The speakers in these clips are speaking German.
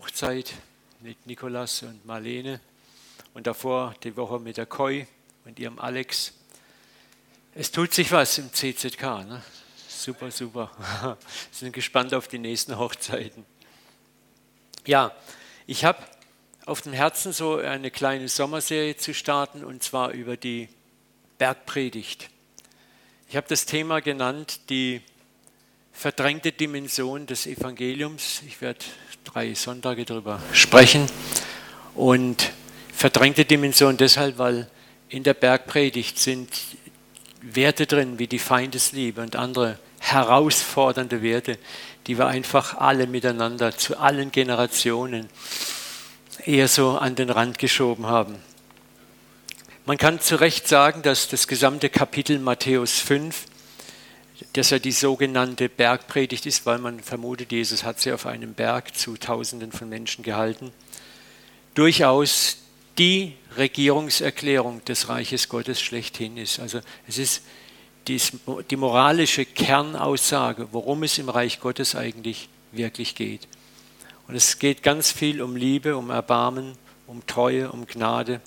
Hochzeit mit Nikolas und Marlene und davor die Woche mit der Koi und ihrem Alex. Es tut sich was im CZK. Ne? Super, super. Wir sind gespannt auf die nächsten Hochzeiten. Ja, ich habe auf dem Herzen, so eine kleine Sommerserie zu starten und zwar über die Bergpredigt. Ich habe das Thema genannt, die verdrängte Dimension des Evangeliums. Ich werde drei Sonntage darüber sprechen. Und verdrängte Dimension deshalb, weil in der Bergpredigt sind Werte drin wie die Feindesliebe und andere herausfordernde Werte, die wir einfach alle miteinander zu allen Generationen eher so an den Rand geschoben haben. Man kann zu Recht sagen, dass das gesamte Kapitel Matthäus 5, dass er die sogenannte Bergpredigt ist, weil man vermutet, Jesus hat sie auf einem Berg zu Tausenden von Menschen gehalten, durchaus die Regierungserklärung des Reiches Gottes schlechthin ist. Also es ist die moralische Kernaussage, worum es im Reich Gottes eigentlich wirklich geht. Und es geht ganz viel um Liebe, um Erbarmen, um Treue, um Gnade,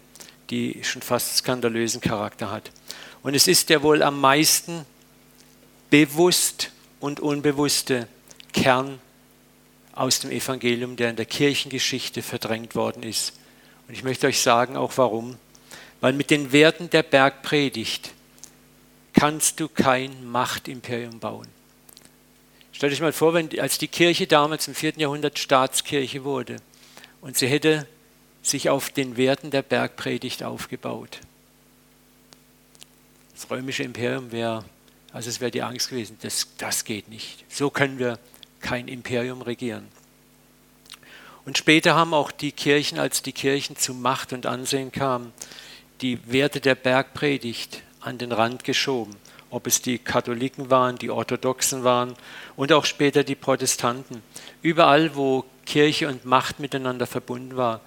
die schon fast skandalösen Charakter hat. Und es ist der wohl am meisten bewusst und unbewusste Kern aus dem Evangelium, der in der Kirchengeschichte verdrängt worden ist. Und ich möchte euch sagen auch warum. Weil mit den Werten der Bergpredigt kannst du kein Machtimperium bauen. Stellt euch mal vor, wenn, als die Kirche damals im 4. Jahrhundert Staatskirche wurde und sie hätte sich auf den Werten der Bergpredigt aufgebaut. Das römische Imperium wäre, also es wäre die Angst gewesen, das, das geht nicht. So können wir kein Imperium regieren. Und später haben auch die Kirchen, als die Kirchen zu Macht und Ansehen kamen, die Werte der Bergpredigt an den Rand geschoben ob es die Katholiken waren, die Orthodoxen waren und auch später die Protestanten. Überall, wo Kirche und Macht miteinander verbunden war,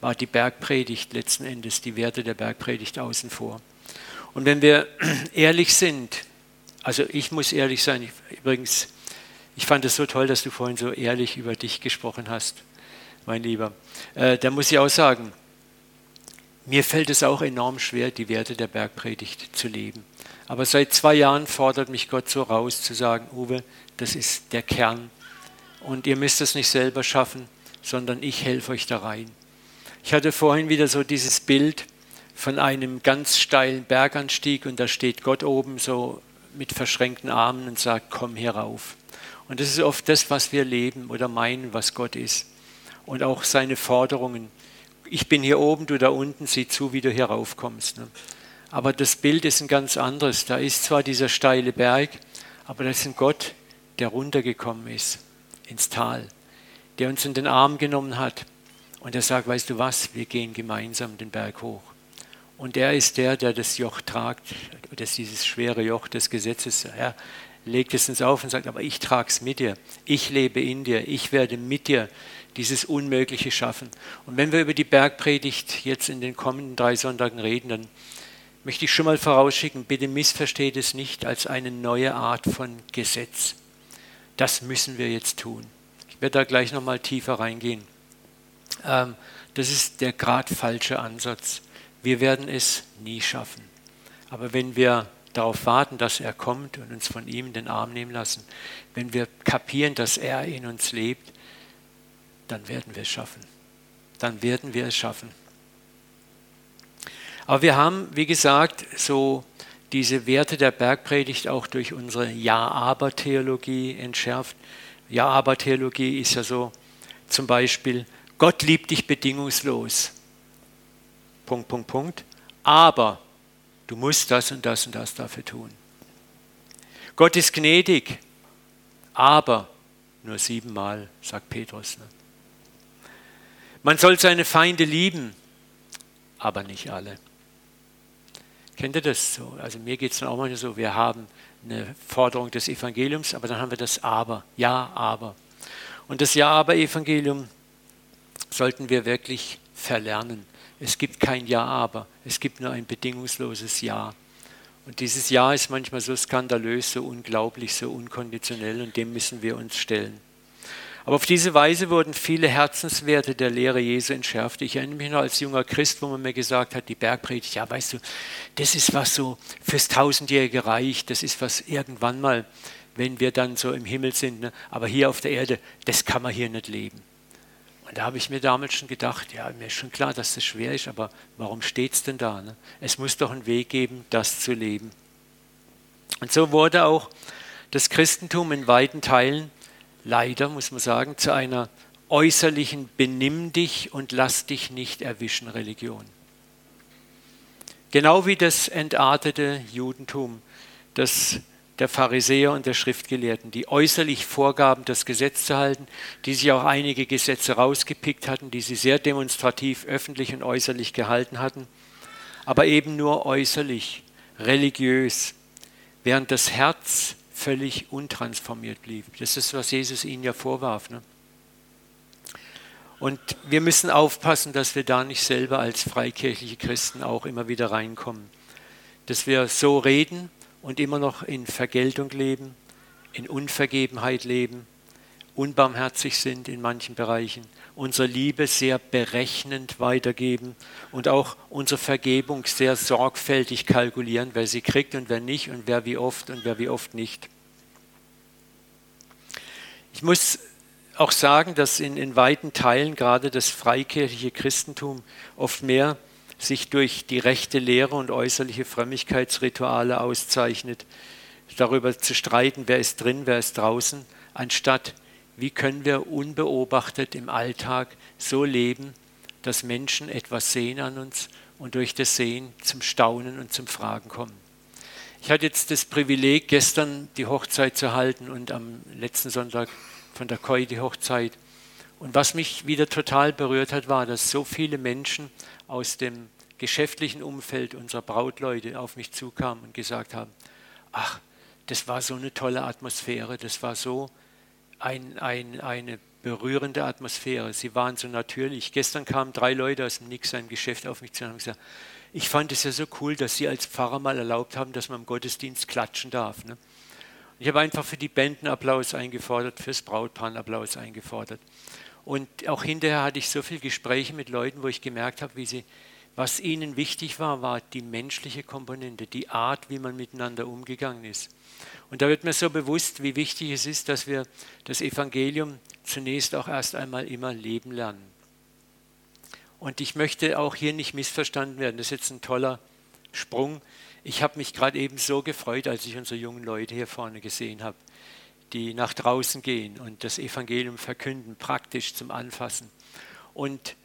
war die Bergpredigt letzten Endes, die Werte der Bergpredigt außen vor. Und wenn wir ehrlich sind, also ich muss ehrlich sein, ich, übrigens, ich fand es so toll, dass du vorhin so ehrlich über dich gesprochen hast, mein Lieber. Äh, da muss ich auch sagen, mir fällt es auch enorm schwer, die Werte der Bergpredigt zu leben. Aber seit zwei Jahren fordert mich Gott so raus, zu sagen, Uwe, das ist der Kern. Und ihr müsst es nicht selber schaffen, sondern ich helfe euch da rein. Ich hatte vorhin wieder so dieses Bild von einem ganz steilen Berganstieg und da steht Gott oben so mit verschränkten Armen und sagt, komm hier rauf. Und das ist oft das, was wir leben oder meinen, was Gott ist. Und auch seine Forderungen. Ich bin hier oben, du da unten, sieh zu, wie du hier raufkommst. Ne? Aber das Bild ist ein ganz anderes. Da ist zwar dieser steile Berg, aber da ist ein Gott, der runtergekommen ist ins Tal, der uns in den Arm genommen hat und der sagt, weißt du was, wir gehen gemeinsam den Berg hoch. Und er ist der, der das Joch tragt, das dieses schwere Joch des Gesetzes. Er legt es uns auf und sagt, aber ich trage es mit dir. Ich lebe in dir. Ich werde mit dir dieses Unmögliche schaffen. Und wenn wir über die Bergpredigt jetzt in den kommenden drei Sonntagen reden, dann möchte ich schon mal vorausschicken, bitte missversteht es nicht als eine neue Art von Gesetz. Das müssen wir jetzt tun. Ich werde da gleich nochmal tiefer reingehen. Ähm, das ist der grad falsche Ansatz. Wir werden es nie schaffen. Aber wenn wir darauf warten, dass er kommt und uns von ihm in den Arm nehmen lassen, wenn wir kapieren, dass er in uns lebt, dann werden wir es schaffen. Dann werden wir es schaffen. Aber wir haben, wie gesagt, so diese Werte der Bergpredigt auch durch unsere Ja-Aber-Theologie entschärft. Ja-Aber-Theologie ist ja so zum Beispiel, Gott liebt dich bedingungslos. Punkt, Punkt, Punkt. Aber du musst das und das und das dafür tun. Gott ist gnädig, aber nur siebenmal, sagt Petrus. Ne? Man soll seine Feinde lieben, aber nicht alle. Kennt ihr das so? Also mir geht es dann auch manchmal so, wir haben eine Forderung des Evangeliums, aber dann haben wir das Aber. Ja, aber. Und das Ja-Aber-Evangelium sollten wir wirklich verlernen. Es gibt kein Ja, aber. Es gibt nur ein bedingungsloses Ja. Und dieses Ja ist manchmal so skandalös, so unglaublich, so unkonditionell und dem müssen wir uns stellen. Aber auf diese Weise wurden viele Herzenswerte der Lehre Jesu entschärft. Ich erinnere mich noch als junger Christ, wo man mir gesagt hat, die Bergpredigt, ja, weißt du, das ist was so fürs tausendjährige Reich, das ist was irgendwann mal, wenn wir dann so im Himmel sind. Ne? Aber hier auf der Erde, das kann man hier nicht leben. Und da habe ich mir damals schon gedacht, ja, mir ist schon klar, dass das schwer ist, aber warum steht es denn da? Ne? Es muss doch einen Weg geben, das zu leben. Und so wurde auch das Christentum in weiten Teilen leider, muss man sagen, zu einer äußerlichen Benimm dich und lass dich nicht erwischen Religion. Genau wie das entartete Judentum, das der Pharisäer und der Schriftgelehrten, die äußerlich vorgaben, das Gesetz zu halten, die sich auch einige Gesetze rausgepickt hatten, die sie sehr demonstrativ öffentlich und äußerlich gehalten hatten, aber eben nur äußerlich, religiös, während das Herz völlig untransformiert blieb. Das ist, was Jesus ihnen ja vorwarf. Ne? Und wir müssen aufpassen, dass wir da nicht selber als freikirchliche Christen auch immer wieder reinkommen. Dass wir so reden und immer noch in Vergeltung leben, in Unvergebenheit leben, unbarmherzig sind in manchen Bereichen, unsere Liebe sehr berechnend weitergeben und auch unsere Vergebung sehr sorgfältig kalkulieren, wer sie kriegt und wer nicht und wer wie oft und wer wie oft nicht. Ich muss auch sagen, dass in, in weiten Teilen gerade das freikirchliche Christentum oft mehr sich durch die rechte Lehre und äußerliche Frömmigkeitsrituale auszeichnet, darüber zu streiten, wer ist drin, wer ist draußen, anstatt wie können wir unbeobachtet im Alltag so leben, dass Menschen etwas sehen an uns und durch das Sehen zum Staunen und zum Fragen kommen. Ich hatte jetzt das Privileg, gestern die Hochzeit zu halten und am letzten Sonntag von der Koi die Hochzeit. Und was mich wieder total berührt hat, war, dass so viele Menschen aus dem geschäftlichen Umfeld unserer Brautleute auf mich zukamen und gesagt haben, ach, das war so eine tolle Atmosphäre, das war so ein, ein, eine berührende Atmosphäre. Sie waren so natürlich. Gestern kamen drei Leute aus dem Nix, ein Geschäft auf mich zu und haben gesagt, ich fand es ja so cool, dass Sie als Pfarrer mal erlaubt haben, dass man im Gottesdienst klatschen darf. Ne? Ich habe einfach für die Bänden Applaus eingefordert, fürs Brautpaar Applaus eingefordert. Und auch hinterher hatte ich so viele Gespräche mit Leuten, wo ich gemerkt habe, wie sie, was ihnen wichtig war, war die menschliche Komponente, die Art, wie man miteinander umgegangen ist. Und da wird mir so bewusst, wie wichtig es ist, dass wir das Evangelium zunächst auch erst einmal immer leben lernen. Und ich möchte auch hier nicht missverstanden werden. Das ist jetzt ein toller Sprung. Ich habe mich gerade eben so gefreut, als ich unsere jungen Leute hier vorne gesehen habe, die nach draußen gehen und das Evangelium verkünden, praktisch zum Anfassen. Und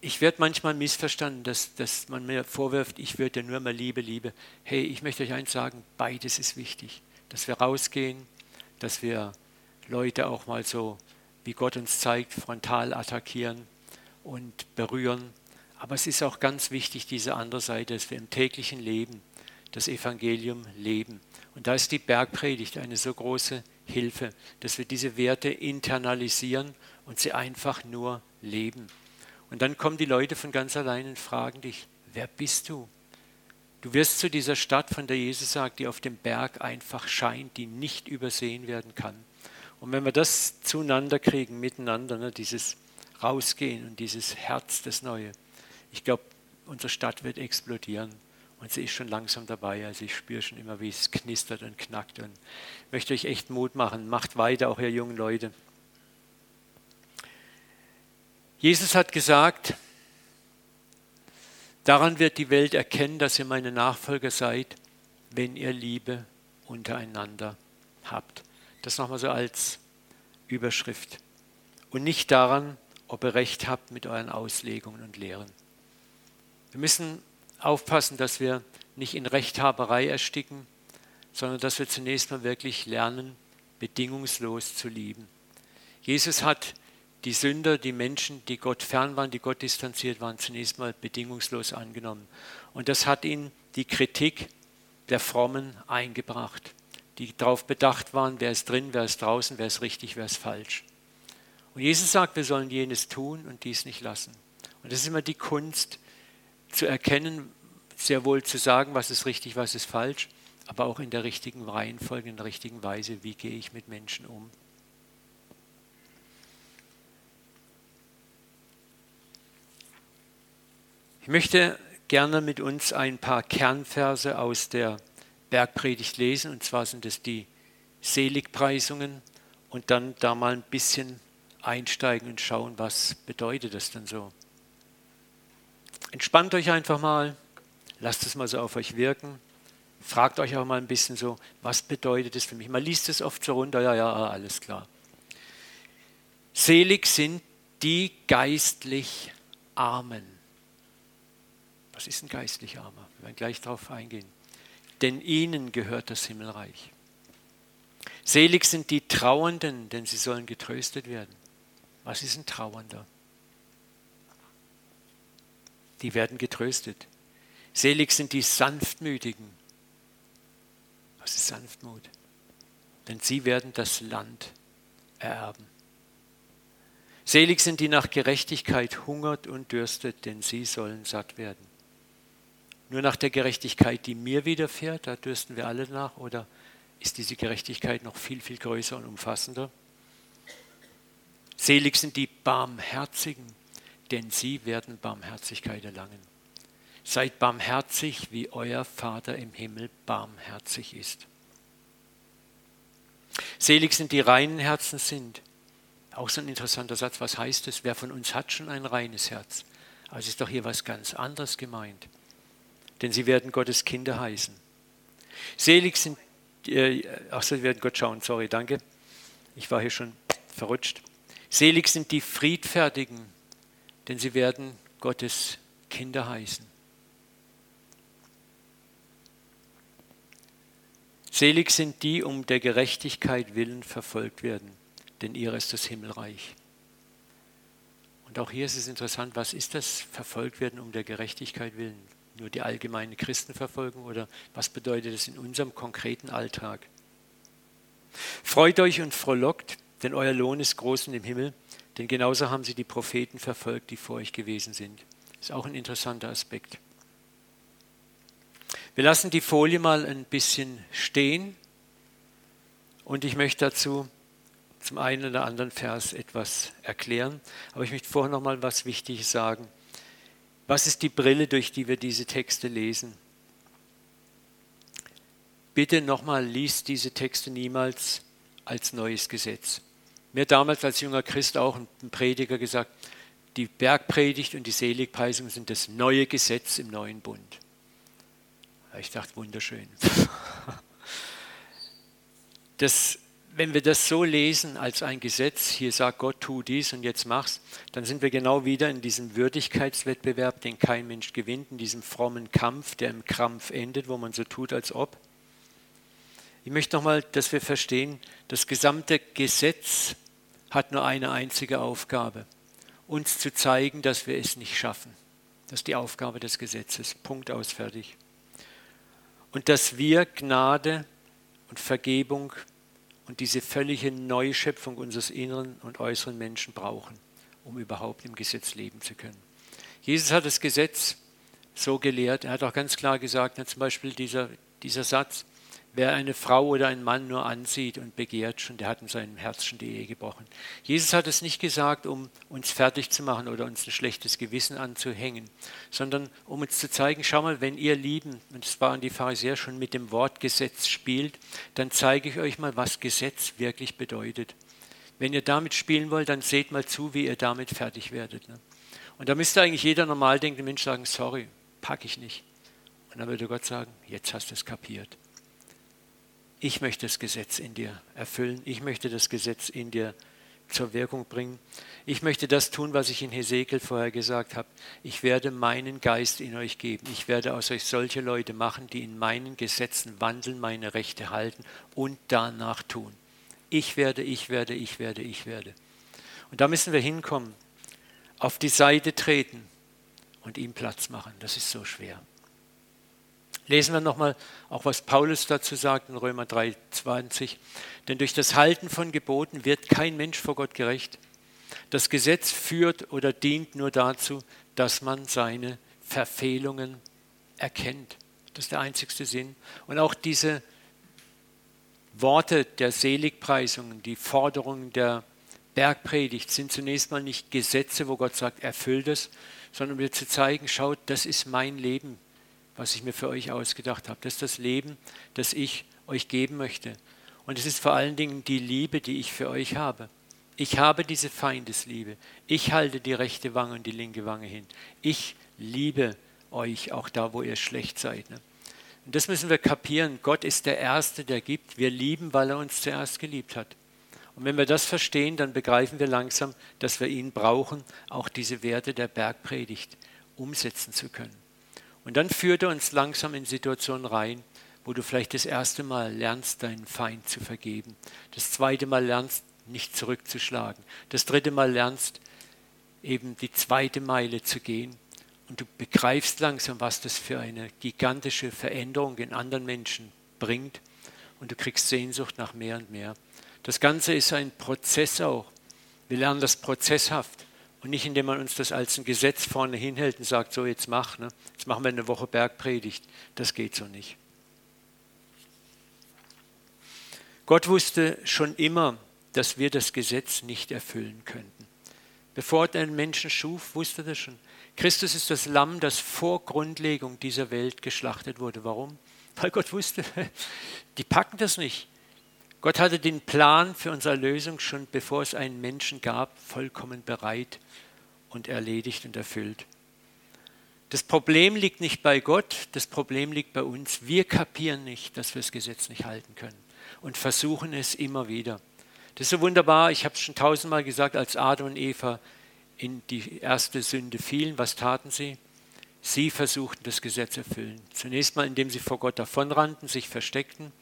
ich werde manchmal missverstanden, dass, dass man mir vorwirft, ich würde ja nur mal Liebe, Liebe. Hey, ich möchte euch eins sagen, beides ist wichtig. Dass wir rausgehen, dass wir Leute auch mal so, wie Gott uns zeigt, frontal attackieren und berühren. Aber es ist auch ganz wichtig, diese andere Seite, dass wir im täglichen Leben das Evangelium leben. Und da ist die Bergpredigt eine so große Hilfe, dass wir diese Werte internalisieren und sie einfach nur leben. Und dann kommen die Leute von ganz allein und fragen dich, wer bist du? Du wirst zu dieser Stadt, von der Jesus sagt, die auf dem Berg einfach scheint, die nicht übersehen werden kann. Und wenn wir das zueinander kriegen, miteinander, ne, dieses Rausgehen und dieses Herz, das Neue, ich glaube, unsere Stadt wird explodieren. Und sie ist schon langsam dabei. Also ich spüre schon immer, wie es knistert und knackt. Und möchte euch echt Mut machen. Macht weiter, auch ihr jungen Leute. Jesus hat gesagt, daran wird die Welt erkennen, dass ihr meine Nachfolger seid, wenn ihr Liebe untereinander habt. Das nochmal so als Überschrift. Und nicht daran, ob ihr recht habt mit euren Auslegungen und Lehren. Wir müssen aufpassen, dass wir nicht in Rechthaberei ersticken, sondern dass wir zunächst mal wirklich lernen, bedingungslos zu lieben. Jesus hat die Sünder, die Menschen, die Gott fern waren, die Gott distanziert waren, zunächst mal bedingungslos angenommen. Und das hat ihn die Kritik der Frommen eingebracht, die darauf bedacht waren, wer ist drin, wer ist draußen, wer ist richtig, wer ist falsch. Und Jesus sagt, wir sollen jenes tun und dies nicht lassen. Und das ist immer die Kunst, zu erkennen, sehr wohl zu sagen, was ist richtig, was ist falsch, aber auch in der richtigen Reihenfolge, in der richtigen Weise, wie gehe ich mit Menschen um. Ich möchte gerne mit uns ein paar Kernverse aus der Bergpredigt lesen, und zwar sind es die Seligpreisungen und dann da mal ein bisschen einsteigen und schauen, was bedeutet das denn so. Entspannt euch einfach mal, lasst es mal so auf euch wirken, fragt euch auch mal ein bisschen so, was bedeutet das für mich? Man liest es oft so runter, ja, ja, alles klar. Selig sind die geistlich Armen. Was ist ein geistlich Armer? Wir werden gleich darauf eingehen. Denn ihnen gehört das Himmelreich. Selig sind die Trauernden, denn sie sollen getröstet werden. Was ist ein Trauernder? Die werden getröstet. Selig sind die Sanftmütigen. Was ist Sanftmut? Denn sie werden das Land ererben. Selig sind die nach Gerechtigkeit hungert und dürstet, denn sie sollen satt werden. Nur nach der Gerechtigkeit, die mir widerfährt, da dürsten wir alle nach, oder ist diese Gerechtigkeit noch viel, viel größer und umfassender? Selig sind die Barmherzigen, denn sie werden Barmherzigkeit erlangen. Seid barmherzig, wie euer Vater im Himmel barmherzig ist. Selig sind die reinen Herzen sind. Auch so ein interessanter Satz. Was heißt es? Wer von uns hat schon ein reines Herz? Also ist doch hier was ganz anderes gemeint. Denn sie werden Gottes Kinder heißen. Selig sind, äh, ach sie werden Gott schauen, sorry, danke. Ich war hier schon verrutscht. Selig sind die Friedfertigen, denn sie werden Gottes Kinder heißen. Selig sind die, um der Gerechtigkeit willen verfolgt werden, denn ihr ist das Himmelreich. Und auch hier ist es interessant, was ist das verfolgt werden um der Gerechtigkeit willen? Nur die allgemeine Christenverfolgung oder was bedeutet es in unserem konkreten Alltag? Freut euch und frohlockt, denn euer Lohn ist groß in dem Himmel, denn genauso haben sie die Propheten verfolgt, die vor euch gewesen sind. Ist auch ein interessanter Aspekt. Wir lassen die Folie mal ein bisschen stehen und ich möchte dazu zum einen oder anderen Vers etwas erklären, aber ich möchte vorher noch mal was Wichtiges sagen. Was ist die Brille, durch die wir diese Texte lesen? Bitte nochmal, liest diese Texte niemals als neues Gesetz. Mir damals als junger Christ auch ein Prediger gesagt, die Bergpredigt und die Seligpreisung sind das neue Gesetz im neuen Bund. Ich dachte, wunderschön. Das, wenn wir das so lesen als ein Gesetz, hier sagt Gott, tu dies und jetzt mach's, dann sind wir genau wieder in diesem Würdigkeitswettbewerb, den kein Mensch gewinnt, in diesem frommen Kampf, der im Krampf endet, wo man so tut, als ob. Ich möchte nochmal, dass wir verstehen, das gesamte Gesetz hat nur eine einzige Aufgabe, uns zu zeigen, dass wir es nicht schaffen. Das ist die Aufgabe des Gesetzes. Punkt aus, fertig. Und dass wir Gnade und Vergebung und diese völlige Neuschöpfung unseres inneren und äußeren Menschen brauchen, um überhaupt im Gesetz leben zu können. Jesus hat das Gesetz so gelehrt. Er hat auch ganz klar gesagt, zum Beispiel dieser, dieser Satz, Wer eine Frau oder einen Mann nur ansieht und begehrt schon, der hat in seinem Herz schon die Ehe gebrochen. Jesus hat es nicht gesagt, um uns fertig zu machen oder uns ein schlechtes Gewissen anzuhängen, sondern um uns zu zeigen, schau mal, wenn ihr Lieben, und es waren die Pharisäer schon mit dem Wort Gesetz spielt, dann zeige ich euch mal, was Gesetz wirklich bedeutet. Wenn ihr damit spielen wollt, dann seht mal zu, wie ihr damit fertig werdet. Ne? Und da müsste eigentlich jeder normal denkende Mensch sagen, sorry, packe ich nicht. Und dann würde Gott sagen, jetzt hast du es kapiert ich möchte das Gesetz in dir erfüllen, ich möchte das Gesetz in dir zur Wirkung bringen. Ich möchte das tun, was ich in Hesekiel vorher gesagt habe. Ich werde meinen Geist in euch geben. Ich werde aus euch solche Leute machen, die in meinen Gesetzen wandeln, meine Rechte halten und danach tun. Ich werde, ich werde, ich werde, ich werde. Und da müssen wir hinkommen, auf die Seite treten und ihm Platz machen. Das ist so schwer. Lesen wir nochmal auch, was Paulus dazu sagt in Römer 3, 20. Denn durch das Halten von Geboten wird kein Mensch vor Gott gerecht. Das Gesetz führt oder dient nur dazu, dass man seine Verfehlungen erkennt. Das ist der einzigste Sinn. Und auch diese Worte der Seligpreisungen, die Forderungen der Bergpredigt sind zunächst mal nicht Gesetze, wo Gott sagt, erfüllt es, sondern um dir zu zeigen, schaut, das ist mein Leben, was ich mir für euch ausgedacht habe. Das ist das Leben, das ich euch geben möchte. Und es ist vor allen Dingen die Liebe, die ich für euch habe. Ich habe diese Feindesliebe. Ich halte die rechte Wange und die linke Wange hin. Ich liebe euch auch da, wo ihr schlecht seid. Ne? Und das müssen wir kapieren. Gott ist der Erste, der gibt. Wir lieben, weil er uns zuerst geliebt hat. Und wenn wir das verstehen, dann begreifen wir langsam, dass wir ihn brauchen, auch diese Werte der Bergpredigt umsetzen zu können. Und dann führt er uns langsam in Situationen rein, wo du vielleicht das erste Mal lernst, deinen Feind zu vergeben. Das zweite Mal lernst, nicht zurückzuschlagen. Das dritte Mal lernst, eben die zweite Meile zu gehen. Und du begreifst langsam, was das für eine gigantische Veränderung in anderen Menschen bringt. Und du kriegst Sehnsucht nach mehr und mehr. Das Ganze ist ein Prozess auch. Wir lernen das prozesshaft und nicht indem man uns das als ein Gesetz vorne hinhält und sagt, so jetzt mach, ne? jetzt machen wir eine Woche Bergpredigt. Das geht so nicht. Gott wusste schon immer, dass wir das Gesetz nicht erfüllen könnten. Bevor er den Menschen schuf, wusste er schon. Christus ist das Lamm, das vor Grundlegung dieser Welt geschlachtet wurde. Warum? Weil Gott wusste, die packen das nicht. Gott hatte den Plan für unsere Erlösung schon bevor es einen Menschen gab, vollkommen bereit und erledigt und erfüllt. Das Problem liegt nicht bei Gott, das Problem liegt bei uns. Wir kapieren nicht, dass wir das Gesetz nicht halten können und versuchen es immer wieder. Das ist so wunderbar, ich habe es schon tausendmal gesagt, als Adam und Eva in die erste Sünde fielen, was taten sie? Sie versuchten das Gesetz erfüllen. Zunächst mal, indem sie vor Gott davonrannten, sich versteckten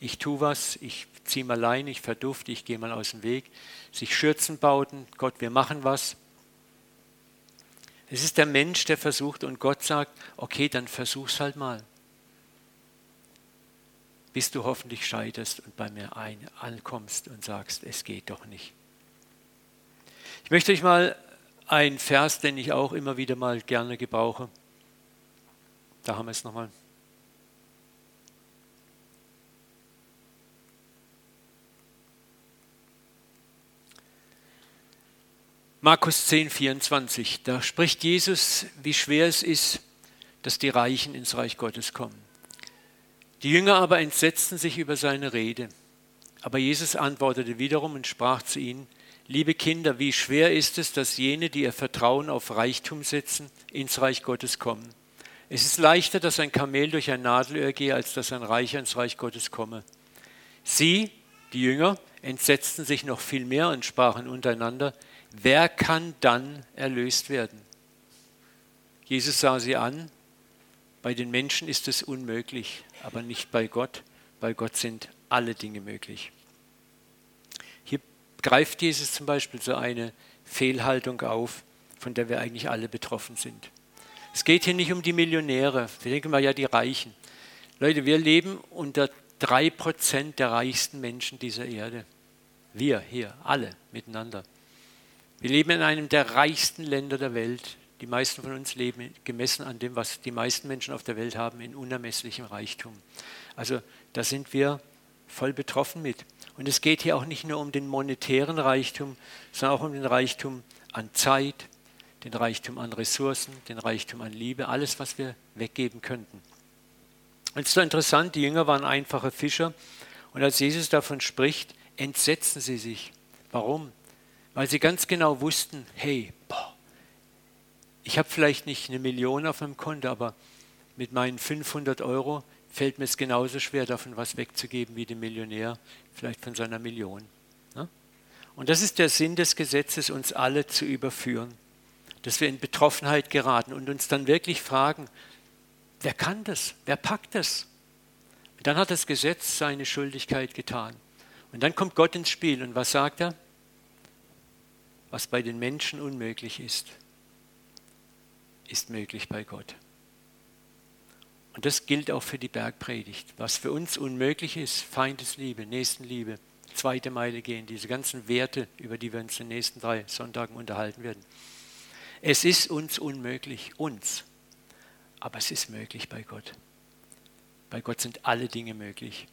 ich tue was, ich ziehe mal allein, ich verdufte, ich gehe mal aus dem Weg, sich Schürzen bauten, Gott, wir machen was. Es ist der Mensch, der versucht und Gott sagt, okay, dann versuch's halt mal. Bis du hoffentlich scheiterst und bei mir ein, ankommst und sagst, es geht doch nicht. Ich möchte euch mal einen Vers, den ich auch immer wieder mal gerne gebrauche. Da haben wir es nochmal. Markus 10, 24, da spricht Jesus, wie schwer es ist, dass die Reichen ins Reich Gottes kommen. Die Jünger aber entsetzten sich über seine Rede. Aber Jesus antwortete wiederum und sprach zu ihnen, Liebe Kinder, wie schwer ist es, dass jene, die ihr Vertrauen auf Reichtum setzen, ins Reich Gottes kommen. Es ist leichter, dass ein Kamel durch ein Nadelöhr gehe, als dass ein Reicher ins Reich Gottes komme. Sie, die Jünger, entsetzten sich noch viel mehr und sprachen untereinander, wer kann dann erlöst werden? Jesus sah sie an, bei den Menschen ist es unmöglich, aber nicht bei Gott. Bei Gott sind alle Dinge möglich. Hier greift Jesus zum Beispiel so eine Fehlhaltung auf, von der wir eigentlich alle betroffen sind. Es geht hier nicht um die Millionäre, wir denken mal ja die Reichen. Leute, wir leben unter drei Prozent der reichsten Menschen dieser Erde. Wir hier, alle miteinander. Wir leben in einem der reichsten Länder der Welt. Die meisten von uns leben gemessen an dem, was die meisten Menschen auf der Welt haben, in unermesslichem Reichtum. Also da sind wir voll betroffen mit. Und es geht hier auch nicht nur um den monetären Reichtum, sondern auch um den Reichtum an Zeit, den Reichtum an Ressourcen, den Reichtum an Liebe, alles, was wir weggeben könnten. Und es ist so interessant, die Jünger waren einfache Fischer und als Jesus davon spricht, entsetzen sie sich. Warum? weil sie ganz genau wussten, hey, boah, ich habe vielleicht nicht eine Million auf meinem Konto, aber mit meinen 500 Euro fällt mir es genauso schwer, davon was wegzugeben wie dem Millionär, vielleicht von seiner Million. Ne? Und das ist der Sinn des Gesetzes, uns alle zu überführen, dass wir in Betroffenheit geraten und uns dann wirklich fragen, wer kann das? Wer packt das? Und dann hat das Gesetz seine Schuldigkeit getan. Und dann kommt Gott ins Spiel und was sagt er? Was bei den Menschen unmöglich ist, ist möglich bei Gott. Und das gilt auch für die Bergpredigt. Was für uns unmöglich ist, Feindesliebe, Nächstenliebe, zweite Meile gehen, diese ganzen Werte, über die wir uns in den nächsten drei Sonntagen unterhalten werden. Es ist uns unmöglich, uns, aber es ist möglich bei Gott. Bei Gott sind alle Dinge möglich.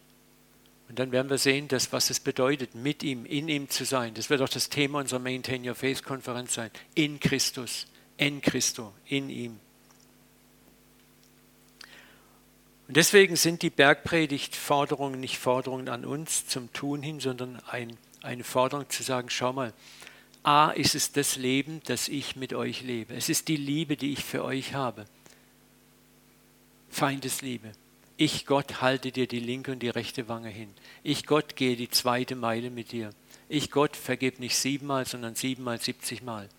Und dann werden wir sehen, dass, was es bedeutet, mit ihm, in ihm zu sein. Das wird auch das Thema unserer Maintain Your Faith Konferenz sein. In Christus, in Christo, in ihm. Und deswegen sind die Bergpredigt-Forderungen nicht Forderungen an uns zum Tun hin, sondern ein, eine Forderung zu sagen, schau mal, A ist es das Leben, das ich mit euch lebe. Es ist die Liebe, die ich für euch habe. Feindesliebe. Ich, Gott, halte dir die linke und die rechte Wange hin. Ich, Gott, gehe die zweite Meile mit dir. Ich, Gott, vergib nicht siebenmal, sondern siebenmal, siebzigmal.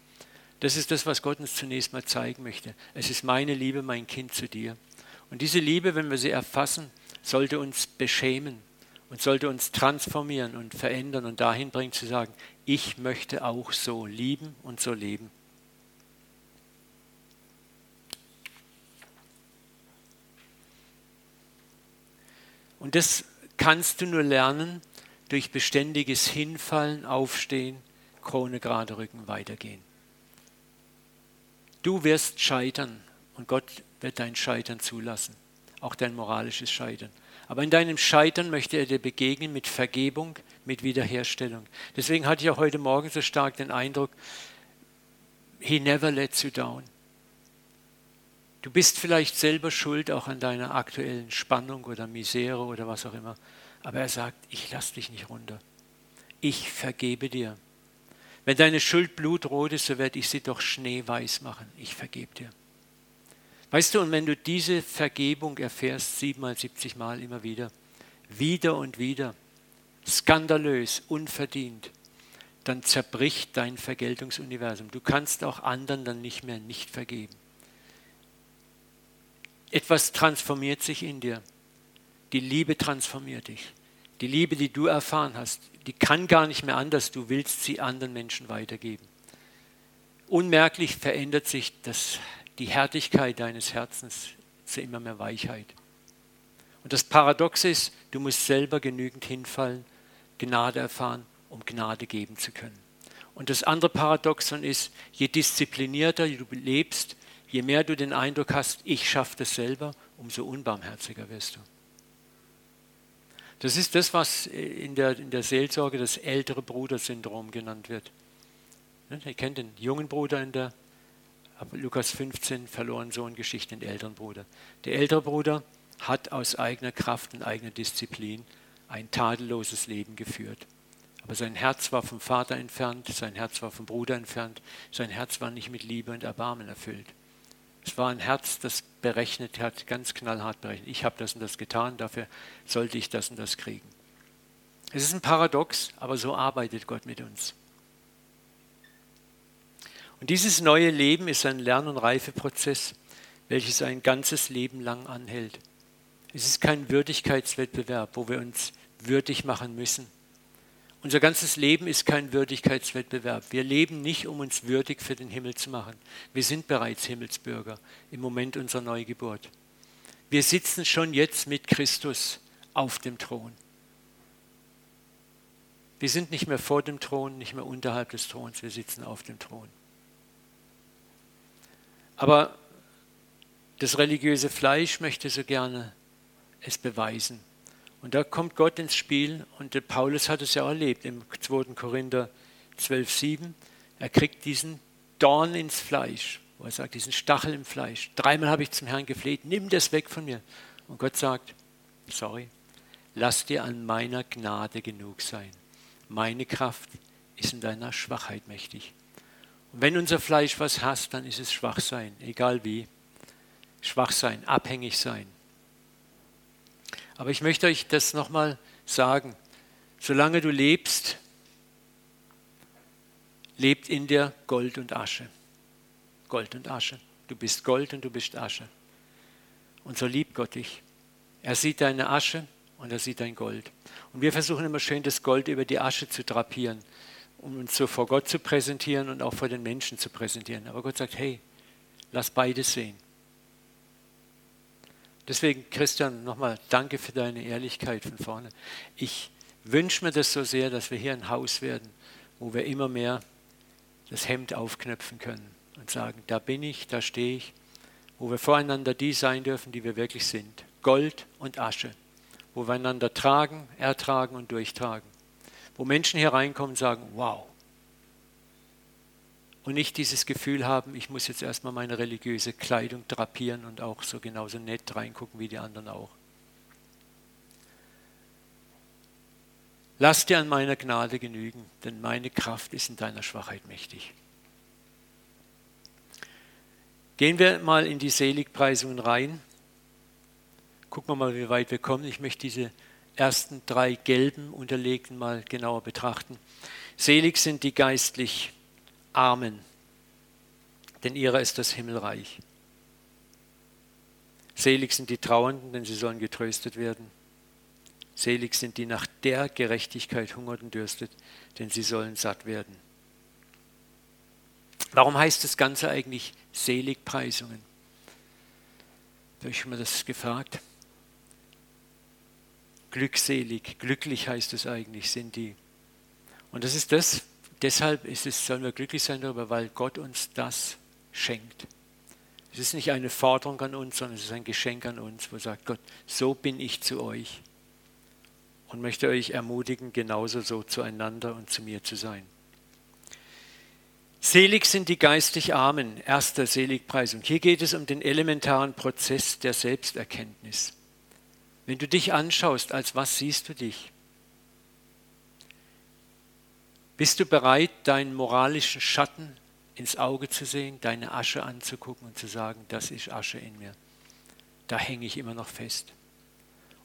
Das ist das, was Gott uns zunächst mal zeigen möchte. Es ist meine Liebe, mein Kind zu dir. Und diese Liebe, wenn wir sie erfassen, sollte uns beschämen und sollte uns transformieren und verändern und dahin bringen zu sagen, ich möchte auch so lieben und so leben. Und das kannst du nur lernen durch beständiges Hinfallen, Aufstehen, Krone gerade Rücken weitergehen. Du wirst scheitern und Gott wird dein Scheitern zulassen, auch dein moralisches Scheitern. Aber in deinem Scheitern möchte er dir begegnen mit Vergebung, mit Wiederherstellung. Deswegen hatte ich auch heute Morgen so stark den Eindruck, He never lets you down. Du bist vielleicht selber schuld auch an deiner aktuellen Spannung oder Misere oder was auch immer. Aber er sagt, ich lasse dich nicht runter. Ich vergebe dir. Wenn deine Schuld blutrot ist, so werde ich sie doch schneeweiß machen. Ich vergebe dir. Weißt du, und wenn du diese Vergebung erfährst, siebenmal, siebzigmal immer wieder, wieder und wieder, skandalös, unverdient, dann zerbricht dein Vergeltungsuniversum. Du kannst auch anderen dann nicht mehr nicht vergeben. Etwas transformiert sich in dir. Die Liebe transformiert dich. Die Liebe, die du erfahren hast, die kann gar nicht mehr anders. Du willst sie anderen Menschen weitergeben. Unmerklich verändert sich das die Härtigkeit deines Herzens zu immer mehr Weichheit. Und das Paradox ist, du musst selber genügend hinfallen, Gnade erfahren, um Gnade geben zu können. Und das andere Paradoxon ist, je disziplinierter du lebst, je mehr du den Eindruck hast, ich schaffe das selber, umso unbarmherziger wirst du. Das ist das, was in der, in der Seelsorge das ältere Brudersyndrom genannt wird. Ihr kennt den jungen Bruder in der Lukas 15, verloren Sohn, Geschichte, den älteren Bruder. Der ältere Bruder hat aus eigener Kraft und eigener Disziplin ein tadelloses Leben geführt. Aber sein Herz war vom Vater entfernt, sein Herz war vom Bruder entfernt, sein Herz war nicht mit Liebe und Erbarmen erfüllt. Es war ein Herz, das berechnet hat, ganz knallhart berechnet. Ich habe das und das getan, dafür sollte ich das und das kriegen. Es ist ein Paradox, aber so arbeitet Gott mit uns. Und dieses neue Leben ist ein Lern- und Reifeprozess, welches ein ganzes Leben lang anhält. Es ist kein Würdigkeitswettbewerb, wo wir uns würdig machen müssen. Unser ganzes Leben ist kein Würdigkeitswettbewerb. Wir leben nicht, um uns würdig für den Himmel zu machen. Wir sind bereits Himmelsbürger im Moment unserer Neugeburt. Wir sitzen schon jetzt mit Christus auf dem Thron. Wir sind nicht mehr vor dem Thron, nicht mehr unterhalb des Throns, wir sitzen auf dem Thron. Aber das religiöse Fleisch möchte so gerne es beweisen. Und da kommt Gott ins Spiel und Paulus hat es ja erlebt im 2. Korinther 12,7. Er kriegt diesen Dorn ins Fleisch, wo er sagt, diesen Stachel im Fleisch. Dreimal habe ich zum Herrn gefleht, nimm das weg von mir. Und Gott sagt, sorry, lass dir an meiner Gnade genug sein. Meine Kraft ist in deiner Schwachheit mächtig. Und wenn unser Fleisch was hasst, dann ist es Schwachsein, egal wie. Schwachsein, abhängig sein. Aber ich möchte euch das nochmal sagen. Solange du lebst, lebt in dir Gold und Asche. Gold und Asche. Du bist Gold und du bist Asche. Und so liebt Gott dich. Er sieht deine Asche und er sieht dein Gold. Und wir versuchen immer schön, das Gold über die Asche zu drapieren um uns so vor Gott zu präsentieren und auch vor den Menschen zu präsentieren. Aber Gott sagt, hey, lass beides sehen. Deswegen, Christian, nochmal danke für deine Ehrlichkeit von vorne. Ich wünsche mir das so sehr, dass wir hier ein Haus werden, wo wir immer mehr das Hemd aufknöpfen können und sagen, da bin ich, da stehe ich, wo wir voreinander die sein dürfen, die wir wirklich sind. Gold und Asche, wo wir einander tragen, ertragen und durchtragen. Wo Menschen hier reinkommen und sagen, wow. Und nicht dieses Gefühl haben, ich muss jetzt erstmal meine religiöse Kleidung drapieren und auch so genauso nett reingucken wie die anderen auch. Lass dir an meiner Gnade genügen, denn meine Kraft ist in deiner Schwachheit mächtig. Gehen wir mal in die Seligpreisungen rein. Gucken wir mal, wie weit wir kommen. Ich möchte diese ersten drei gelben unterlegten mal genauer betrachten. Selig sind die geistlich Armen, denn ihrer ist das Himmelreich. Selig sind die Trauernden, denn sie sollen getröstet werden. Selig sind die nach der Gerechtigkeit hungert und dürstet, denn sie sollen satt werden. Warum heißt das Ganze eigentlich Seligpreisungen? Habe ich mir das gefragt? Glückselig, glücklich heißt es eigentlich, sind die. Und das ist das, deshalb ist es, sollen wir glücklich sein darüber, weil Gott uns das schenkt. Es ist nicht eine Forderung an uns, sondern es ist ein Geschenk an uns, wo sagt Gott, so bin ich zu euch und möchte euch ermutigen, genauso so zueinander und zu mir zu sein. Selig sind die geistig Armen, erster Seligpreisung. Hier geht es um den elementaren Prozess der Selbsterkenntnis. Wenn du dich anschaust, als was siehst du dich? Bist du bereit, deinen moralischen Schatten ins Auge zu sehen, deine Asche anzugucken und zu sagen, das ist Asche in mir. Da hänge ich immer noch fest.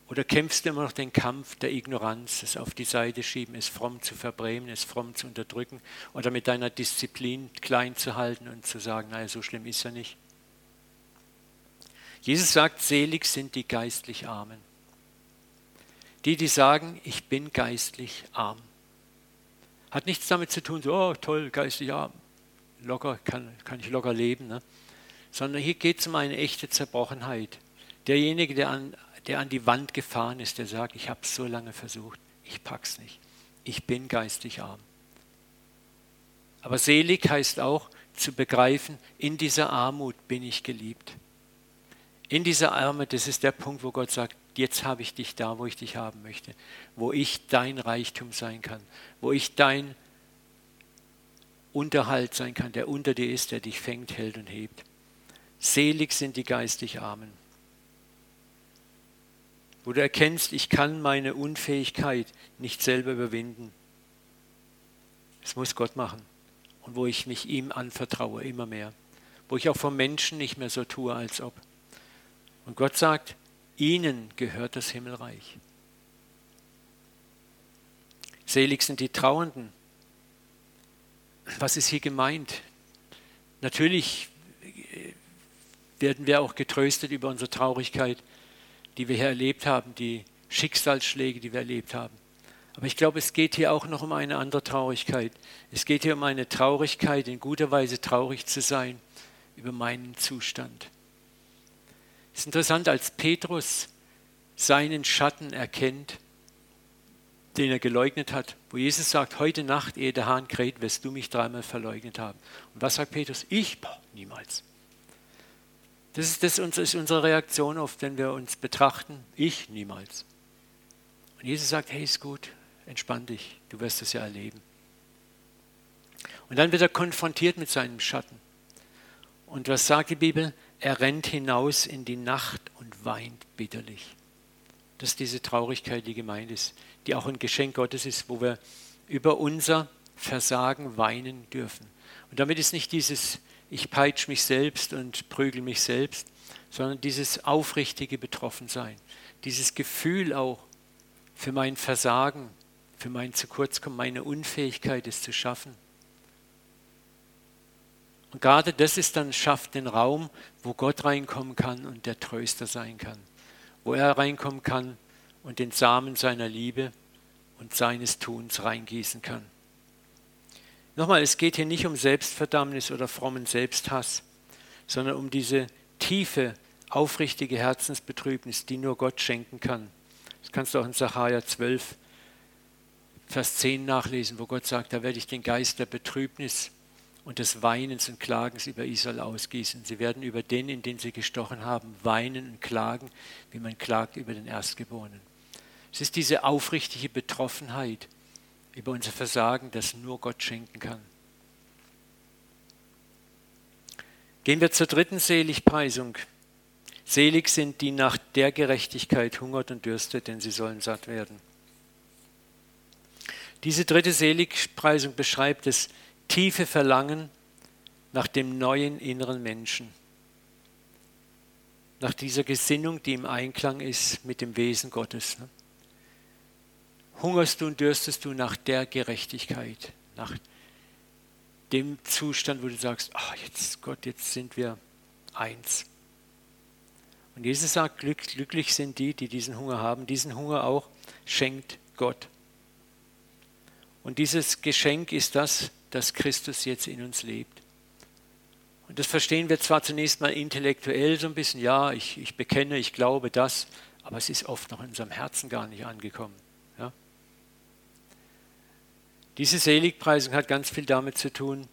Oder kämpfst du immer noch den Kampf der Ignoranz, es auf die Seite schieben, es fromm zu verbrämen, es fromm zu unterdrücken oder mit deiner Disziplin klein zu halten und zu sagen, naja, so schlimm ist er nicht. Jesus sagt, selig sind die geistlich Armen. Die, die sagen, ich bin geistlich arm. Hat nichts damit zu tun, so, oh toll, geistlich arm. Locker, kann, kann ich locker leben. Ne? Sondern hier geht es um eine echte Zerbrochenheit. Derjenige, der an, der an die Wand gefahren ist, der sagt, ich habe es so lange versucht, ich pack's nicht. Ich bin geistig arm. Aber selig heißt auch zu begreifen, in dieser Armut bin ich geliebt. In dieser Armut, das ist der Punkt, wo Gott sagt, jetzt habe ich dich da, wo ich dich haben möchte, wo ich dein Reichtum sein kann, wo ich dein Unterhalt sein kann, der unter dir ist, der dich fängt, hält und hebt. Selig sind die geistig Armen wo du erkennst, ich kann meine Unfähigkeit nicht selber überwinden. Es muss Gott machen. Und wo ich mich ihm anvertraue, immer mehr. Wo ich auch vom Menschen nicht mehr so tue, als ob. Und Gott sagt, ihnen gehört das Himmelreich. Selig sind die Trauernden. Was ist hier gemeint? Natürlich werden wir auch getröstet über unsere Traurigkeit, die wir hier erlebt haben, die Schicksalsschläge, die wir erlebt haben. Aber ich glaube, es geht hier auch noch um eine andere Traurigkeit. Es geht hier um eine Traurigkeit, in guter Weise traurig zu sein über meinen Zustand. Es ist interessant, als Petrus seinen Schatten erkennt, den er geleugnet hat, wo Jesus sagt, heute Nacht, ehe der Hahn kräht, wirst du mich dreimal verleugnet haben. Und was sagt Petrus? Ich? Boah, niemals. Das ist, das ist unsere Reaktion oft, wenn wir uns betrachten. Ich niemals. Und Jesus sagt, hey, ist gut, entspann dich, du wirst es ja erleben. Und dann wird er konfrontiert mit seinem Schatten. Und was sagt die Bibel? Er rennt hinaus in die Nacht und weint bitterlich. Das ist diese Traurigkeit, die gemeint ist, die auch ein Geschenk Gottes ist, wo wir über unser Versagen weinen dürfen. Und damit ist nicht dieses ich peitsche mich selbst und prügel mich selbst, sondern dieses aufrichtige Betroffensein, dieses Gefühl auch für mein Versagen, für mein Zukurzkommen, meine Unfähigkeit, es zu schaffen. Und gerade das ist dann, schafft den Raum, wo Gott reinkommen kann und der Tröster sein kann, wo er reinkommen kann und den Samen seiner Liebe und seines Tuns reingießen kann. Nochmal, es geht hier nicht um Selbstverdammnis oder frommen Selbsthass, sondern um diese tiefe, aufrichtige Herzensbetrübnis, die nur Gott schenken kann. Das kannst du auch in Sacharja 12, Vers 10 nachlesen, wo Gott sagt, da werde ich den Geist der Betrübnis und des Weinens und Klagens über Israel ausgießen. Sie werden über den, in den sie gestochen haben, weinen und klagen, wie man klagt über den Erstgeborenen. Es ist diese aufrichtige Betroffenheit über unser Versagen, das nur Gott schenken kann. Gehen wir zur dritten Seligpreisung. Selig sind die nach der Gerechtigkeit hungert und dürstet, denn sie sollen satt werden. Diese dritte Seligpreisung beschreibt das tiefe Verlangen nach dem neuen inneren Menschen, nach dieser Gesinnung, die im Einklang ist mit dem Wesen Gottes. Hungerst du und dürstest du nach der Gerechtigkeit, nach dem Zustand, wo du sagst, oh, jetzt Gott, jetzt sind wir eins. Und Jesus sagt, glücklich sind die, die diesen Hunger haben. Diesen Hunger auch schenkt Gott. Und dieses Geschenk ist das, dass Christus jetzt in uns lebt. Und das verstehen wir zwar zunächst mal intellektuell so ein bisschen, ja, ich, ich bekenne, ich glaube das, aber es ist oft noch in unserem Herzen gar nicht angekommen. Ja? Diese Seligpreisung hat ganz viel damit zu tun,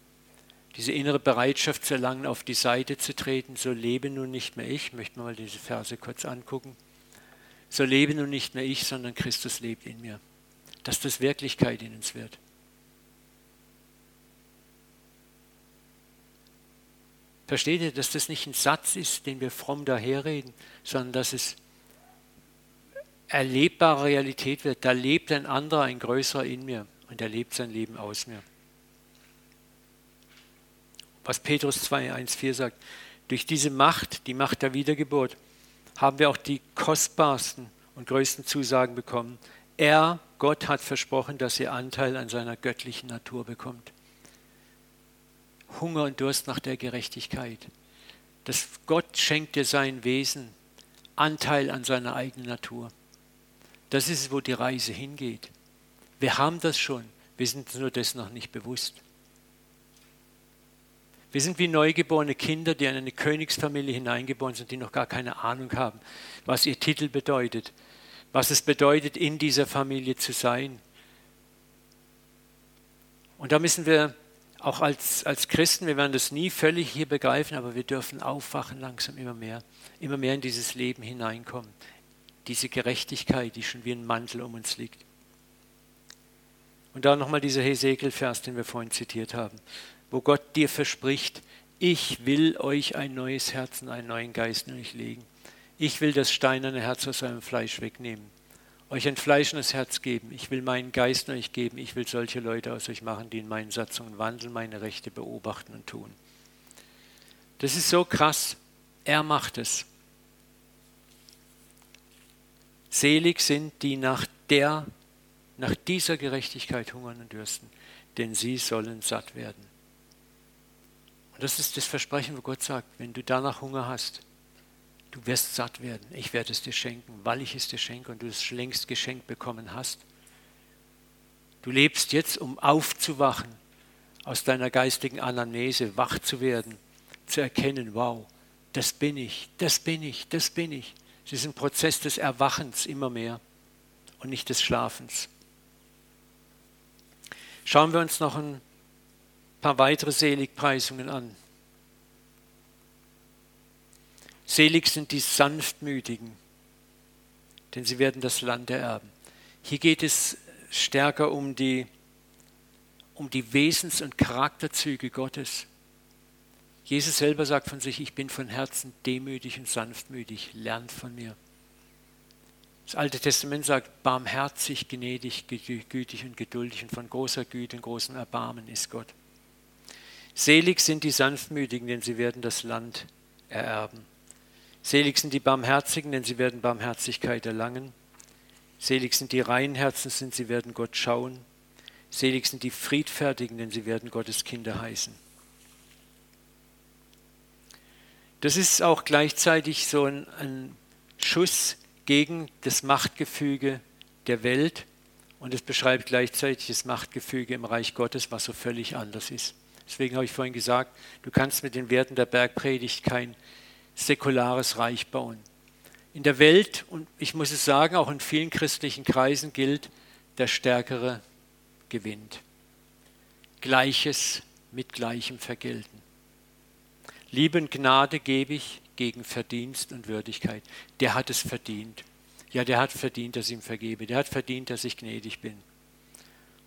diese innere Bereitschaft zu erlangen, auf die Seite zu treten. So lebe nun nicht mehr ich, möchte mal diese Verse kurz angucken. So lebe nun nicht mehr ich, sondern Christus lebt in mir dass das Wirklichkeit in uns wird. Versteht ihr, dass das nicht ein Satz ist, den wir fromm daherreden, sondern dass es erlebbare Realität wird. Da lebt ein anderer, ein größerer in mir und er lebt sein Leben aus mir. Was Petrus 2, 1, 4 sagt, durch diese Macht, die Macht der Wiedergeburt, haben wir auch die kostbarsten und größten Zusagen bekommen. Er Gott hat versprochen, dass ihr Anteil an seiner göttlichen Natur bekommt. Hunger und Durst nach der Gerechtigkeit. Dass Gott schenkt dir sein Wesen, Anteil an seiner eigenen Natur. Das ist, wo die Reise hingeht. Wir haben das schon, wir sind nur das noch nicht bewusst. Wir sind wie neugeborene Kinder, die in eine Königsfamilie hineingeboren sind, die noch gar keine Ahnung haben, was ihr Titel bedeutet, was es bedeutet, in dieser Familie zu sein. Und da müssen wir auch als, als Christen, wir werden das nie völlig hier begreifen, aber wir dürfen aufwachen langsam immer mehr, immer mehr in dieses Leben hineinkommen. Diese Gerechtigkeit, die schon wie ein Mantel um uns liegt. Und da nochmal dieser Hesekiel-Vers, den wir vorhin zitiert haben, wo Gott dir verspricht, ich will euch ein neues Herz und einen neuen Geist in euch legen ich will das steinerne Herz aus eurem Fleisch wegnehmen, euch ein fleischendes Herz geben, ich will meinen Geist euch geben, ich will solche Leute aus euch machen, die in meinen Satzungen wandeln, meine Rechte beobachten und tun. Das ist so krass, er macht es. Selig sind die nach der, nach dieser Gerechtigkeit hungern und dürsten, denn sie sollen satt werden. Und das ist das Versprechen, wo Gott sagt, wenn du danach Hunger hast, Du wirst satt werden. Ich werde es dir schenken, weil ich es dir schenke und du es längst geschenkt bekommen hast. Du lebst jetzt, um aufzuwachen, aus deiner geistigen Anamnese wach zu werden, zu erkennen, wow, das bin ich, das bin ich, das bin ich. Es ist ein Prozess des Erwachens immer mehr und nicht des Schlafens. Schauen wir uns noch ein paar weitere Seligpreisungen an. Selig sind die Sanftmütigen, denn sie werden das Land ererben. Hier geht es stärker um die, um die Wesens- und Charakterzüge Gottes. Jesus selber sagt von sich, ich bin von Herzen demütig und sanftmütig, lernt von mir. Das Alte Testament sagt, barmherzig, gnädig, gütig und geduldig und von großer Güte und großem Erbarmen ist Gott. Selig sind die Sanftmütigen, denn sie werden das Land ererben. Selig sind die Barmherzigen, denn sie werden Barmherzigkeit erlangen. Selig sind die reinen Herzen, denn sie werden Gott schauen. Selig sind die Friedfertigen, denn sie werden Gottes Kinder heißen. Das ist auch gleichzeitig so ein, ein Schuss gegen das Machtgefüge der Welt und es beschreibt gleichzeitig das Machtgefüge im Reich Gottes, was so völlig anders ist. Deswegen habe ich vorhin gesagt, du kannst mit den Werten der Bergpredigt kein säkulares Reich bauen. In der Welt, und ich muss es sagen, auch in vielen christlichen Kreisen gilt, der Stärkere gewinnt. Gleiches mit Gleichem vergelten. Liebe und Gnade gebe ich gegen Verdienst und Würdigkeit. Der hat es verdient. ja, der hat verdient, dass ich ihm vergebe, der hat verdient, dass ich gnädig bin.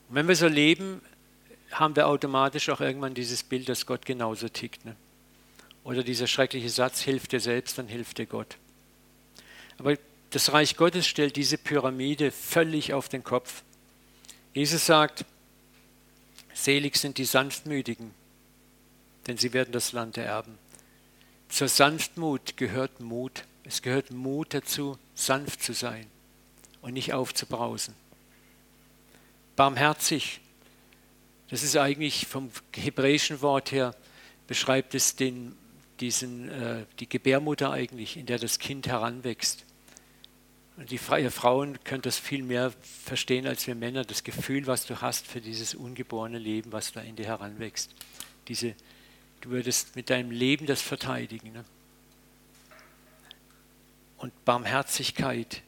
Und wenn wir so leben, haben wir automatisch auch irgendwann dieses Bild, dass Gott genauso tickt. Ne? Oder dieser schreckliche Satz, hilf dir selbst, dann hilft dir Gott. Aber das Reich Gottes stellt diese Pyramide völlig auf den Kopf. Jesus sagt, selig sind die Sanftmütigen, denn sie werden das Land erben. Zur Sanftmut gehört Mut. Es gehört Mut dazu, sanft zu sein und nicht aufzubrausen. Barmherzig, das ist eigentlich vom hebräischen Wort her, beschreibt es den, diesen, äh, die Gebärmutter eigentlich, in der das Kind heranwächst. Und die freie Frauen können das viel mehr verstehen als wir Männer, das Gefühl, was du hast für dieses ungeborene Leben, was da in dir heranwächst. Diese, du würdest mit deinem Leben das verteidigen. Ne? Und Barmherzigkeit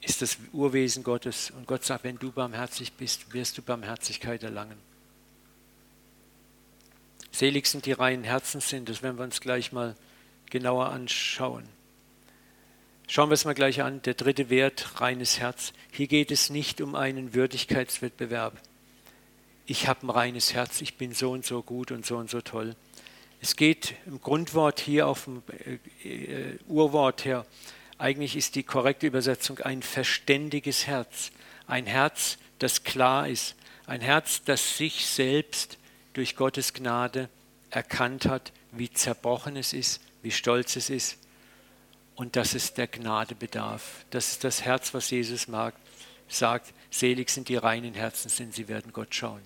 ist das Urwesen Gottes. Und Gott sagt, wenn du barmherzig bist, wirst du Barmherzigkeit erlangen. Selig sind die reinen Herzen sind, das werden wir uns gleich mal genauer anschauen. Schauen wir es mal gleich an. Der dritte Wert, reines Herz. Hier geht es nicht um einen Würdigkeitswettbewerb. Ich habe ein reines Herz, ich bin so und so gut und so und so toll. Es geht im Grundwort hier auf dem äh, äh, Urwort her. Eigentlich ist die korrekte Übersetzung ein verständiges Herz. Ein Herz, das klar ist. Ein Herz, das sich selbst durch Gottes Gnade erkannt hat, wie zerbrochen es ist, wie stolz es ist und dass es der Gnade bedarf. Das ist das Herz, was Jesus mag, sagt, selig sind die reinen Herzen, denn sie werden Gott schauen.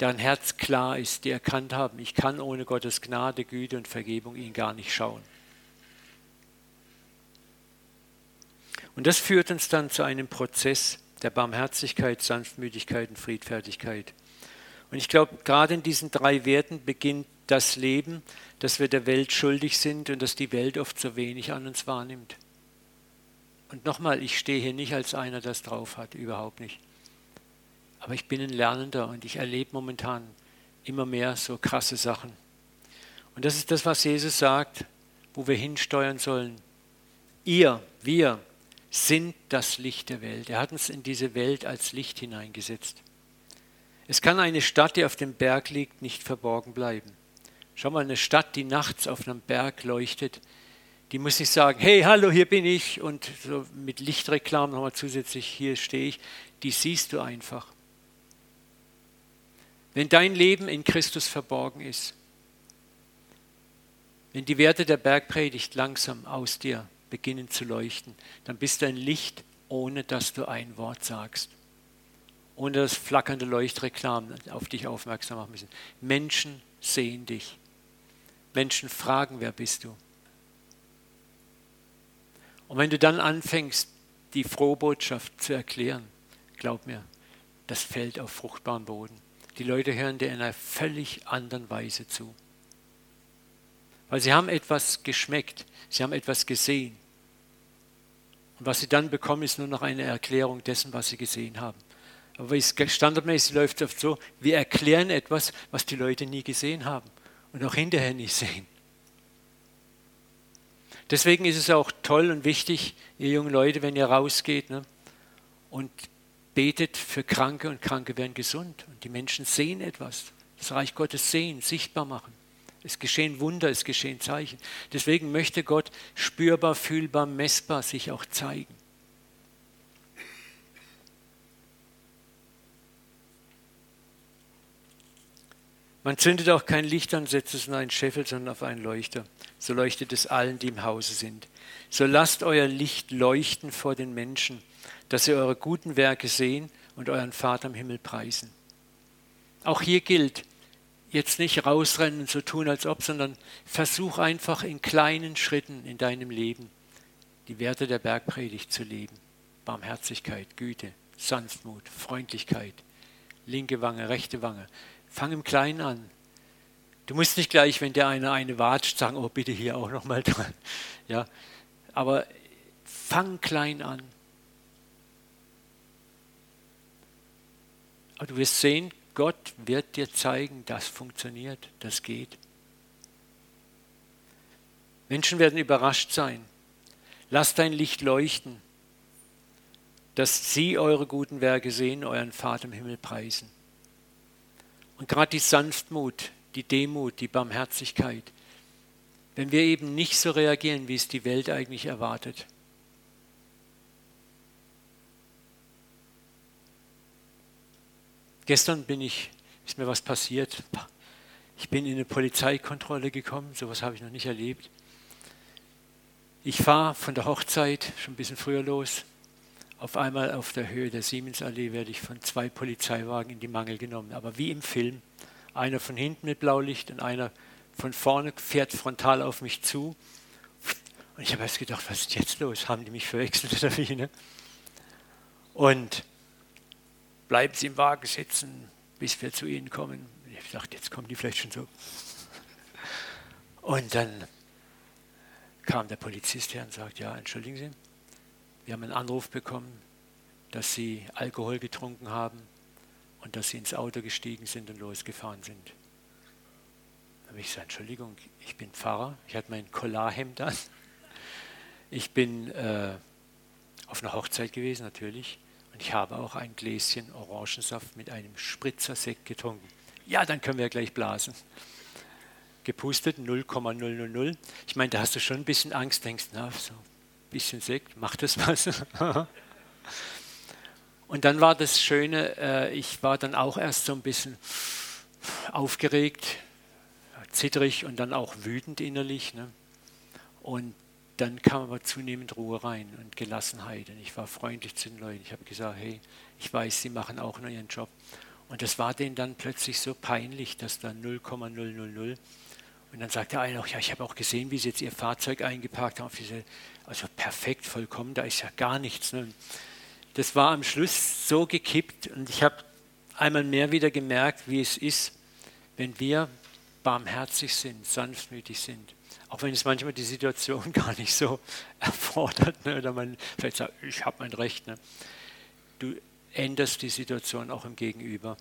Deren Herz klar ist, die erkannt haben, ich kann ohne Gottes Gnade, Güte und Vergebung ihn gar nicht schauen. Und das führt uns dann zu einem Prozess der Barmherzigkeit, Sanftmütigkeit und Friedfertigkeit. Und ich glaube, gerade in diesen drei Werten beginnt das Leben, dass wir der Welt schuldig sind und dass die Welt oft so wenig an uns wahrnimmt. Und nochmal, ich stehe hier nicht als einer, das drauf hat, überhaupt nicht. Aber ich bin ein Lernender und ich erlebe momentan immer mehr so krasse Sachen. Und das ist das, was Jesus sagt, wo wir hinsteuern sollen. Ihr, wir sind das Licht der Welt. Er hat uns in diese Welt als Licht hineingesetzt. Es kann eine Stadt, die auf dem Berg liegt, nicht verborgen bleiben. Schau mal, eine Stadt, die nachts auf einem Berg leuchtet, die muss nicht sagen, hey, hallo, hier bin ich und so mit Lichtreklamen nochmal zusätzlich, hier stehe ich. Die siehst du einfach. Wenn dein Leben in Christus verborgen ist, wenn die Werte der Bergpredigt langsam aus dir beginnen zu leuchten, dann bist du ein Licht, ohne dass du ein Wort sagst. Ohne dass flackernde Leuchtreklamen auf dich aufmerksam machen müssen. Menschen sehen dich. Menschen fragen, wer bist du? Und wenn du dann anfängst, die Frohbotschaft zu erklären, glaub mir, das fällt auf fruchtbaren Boden. Die Leute hören dir in einer völlig anderen Weise zu. Weil sie haben etwas geschmeckt, sie haben etwas gesehen. Und was sie dann bekommen, ist nur noch eine Erklärung dessen, was sie gesehen haben. Aber standardmäßig läuft es oft so, wir erklären etwas, was die Leute nie gesehen haben und auch hinterher nicht sehen. Deswegen ist es auch toll und wichtig, ihr jungen Leute, wenn ihr rausgeht ne, und betet für Kranke und Kranke werden gesund. Und die Menschen sehen etwas. Das Reich Gottes sehen, sichtbar machen. Es geschehen Wunder, es geschehen Zeichen. Deswegen möchte Gott spürbar, fühlbar, messbar sich auch zeigen. Man zündet auch kein Licht an, setzt es in einen Scheffel, sondern auf einen Leuchter. So leuchtet es allen, die im Hause sind. So lasst euer Licht leuchten vor den Menschen, dass sie eure guten Werke sehen und euren Vater im Himmel preisen. Auch hier gilt, jetzt nicht rausrennen und so tun, als ob, sondern versuch einfach in kleinen Schritten in deinem Leben die Werte der Bergpredigt zu leben. Barmherzigkeit, Güte, Sanftmut, Freundlichkeit, linke Wange, rechte Wange. Fang im Kleinen an. Du musst nicht gleich, wenn der eine eine watscht, sagen, oh bitte hier auch nochmal dran. Ja, aber fang klein an. Aber du wirst sehen, Gott wird dir zeigen, das funktioniert, das geht. Menschen werden überrascht sein. Lass dein Licht leuchten. dass sie eure guten Werke sehen, euren Vater im Himmel preisen. Und gerade die Sanftmut, die Demut, die Barmherzigkeit, wenn wir eben nicht so reagieren, wie es die Welt eigentlich erwartet. Gestern bin ich, ist mir was passiert. Ich bin in eine Polizeikontrolle gekommen, sowas habe ich noch nicht erlebt. Ich fahre von der Hochzeit schon ein bisschen früher los. Auf einmal auf der Höhe der Siemensallee werde ich von zwei Polizeiwagen in die Mangel genommen, aber wie im Film. Einer von hinten mit Blaulicht und einer von vorne fährt frontal auf mich zu. Und ich habe erst gedacht, was ist jetzt los? Haben die mich verwechselt oder wie? Ne? Und bleiben Sie im Wagen sitzen, bis wir zu Ihnen kommen. Ich dachte, jetzt kommen die vielleicht schon so. Und dann kam der Polizist her und sagte, ja, entschuldigen Sie, wir haben einen Anruf bekommen, dass Sie Alkohol getrunken haben und dass Sie ins Auto gestiegen sind und losgefahren sind. Da habe ich gesagt, Entschuldigung, ich bin Pfarrer, ich hatte mein Collarhemd an. Ich bin äh, auf einer Hochzeit gewesen, natürlich. Und ich habe auch ein Gläschen Orangensaft mit einem Spritzersekt getrunken. Ja, dann können wir gleich blasen. Gepustet, 0,000. Ich meine, da hast du schon ein bisschen Angst, denkst, na, so bisschen Sekt, macht das was? Und dann war das Schöne, äh, ich war dann auch erst so ein bisschen aufgeregt, zittrig und dann auch wütend innerlich. Ne? Und dann kam aber zunehmend Ruhe rein und Gelassenheit. Und ich war freundlich zu den Leuten. Ich habe gesagt, hey, ich weiß, sie machen auch nur ihren Job. Und das war denen dann plötzlich so peinlich, dass da 0,000. Und dann sagte einer auch, ja, ich habe auch gesehen, wie sie jetzt ihr Fahrzeug eingeparkt haben. also perfekt, vollkommen, da ist ja gar nichts. Ne? Das war am Schluss so gekippt und ich habe einmal mehr wieder gemerkt, wie es ist, wenn wir barmherzig sind, sanftmütig sind auch wenn es manchmal die Situation gar nicht so erfordert, ne, oder man vielleicht sagt, ich habe mein Recht. Ne. Du änderst die Situation auch im Gegenüber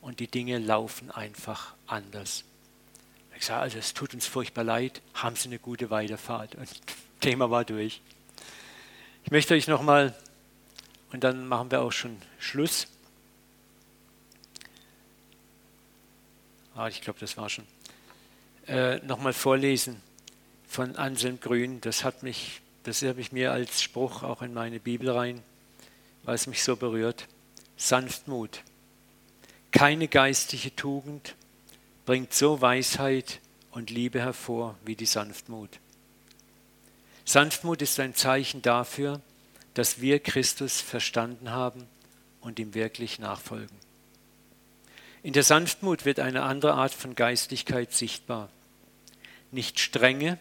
und die Dinge laufen einfach anders. Ich sage, also es tut uns furchtbar leid, haben Sie eine gute Weiterfahrt. Und das Thema war durch. Ich möchte euch nochmal, und dann machen wir auch schon Schluss. Ah, ich glaube, das war schon. Äh, nochmal vorlesen von Anselm Grün. Das hat mich, das habe ich mir als Spruch auch in meine Bibel rein, weil es mich so berührt. Sanftmut. Keine geistliche Tugend bringt so Weisheit und Liebe hervor wie die Sanftmut. Sanftmut ist ein Zeichen dafür, dass wir Christus verstanden haben und ihm wirklich nachfolgen. In der Sanftmut wird eine andere Art von Geistlichkeit sichtbar. Nicht strenge,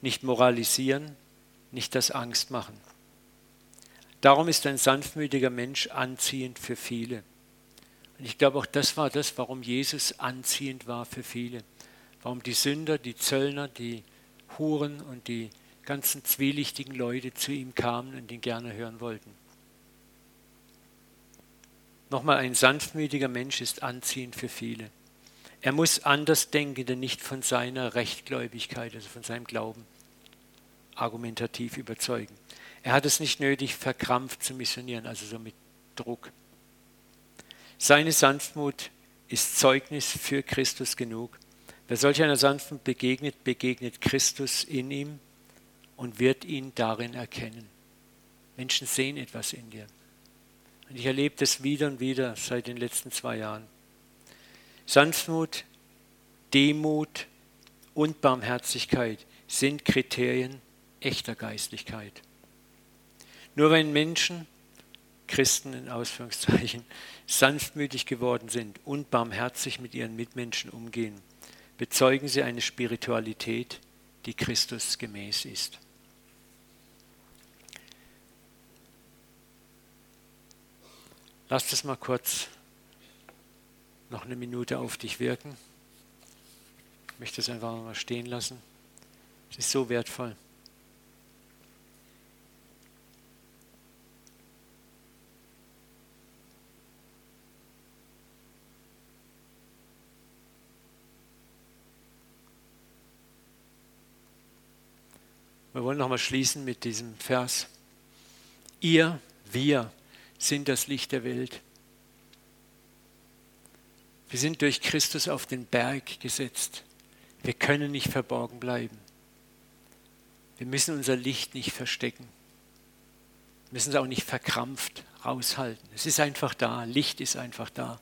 nicht moralisieren, nicht das Angst machen. Darum ist ein sanftmütiger Mensch anziehend für viele. Und ich glaube, auch das war das, warum Jesus anziehend war für viele. Warum die Sünder, die Zöllner, die Huren und die ganzen zwielichtigen Leute zu ihm kamen und ihn gerne hören wollten. Nochmal, ein sanftmütiger Mensch ist anziehend für viele. Er muss Andersdenkende nicht von seiner Rechtgläubigkeit, also von seinem Glauben, argumentativ überzeugen. Er hat es nicht nötig, verkrampft zu missionieren, also so mit Druck. Seine Sanftmut ist Zeugnis für Christus genug. Wer solch einer Sanftmut begegnet, begegnet Christus in ihm und wird ihn darin erkennen. Menschen sehen etwas in dir. Und ich erlebe das wieder und wieder seit den letzten zwei Jahren. Sanftmut, Demut und Barmherzigkeit sind Kriterien echter Geistlichkeit. Nur wenn Menschen, Christen in Ausführungszeichen, sanftmütig geworden sind und barmherzig mit ihren Mitmenschen umgehen, bezeugen sie eine Spiritualität, die Christus gemäß ist. Lass das mal kurz noch eine Minute auf dich wirken. Ich möchte es einfach mal stehen lassen. Es ist so wertvoll. Wir wollen nochmal schließen mit diesem Vers. Ihr Wir sind das Licht der Welt. Wir sind durch Christus auf den Berg gesetzt. Wir können nicht verborgen bleiben. Wir müssen unser Licht nicht verstecken. Wir müssen es auch nicht verkrampft raushalten. Es ist einfach da. Licht ist einfach da.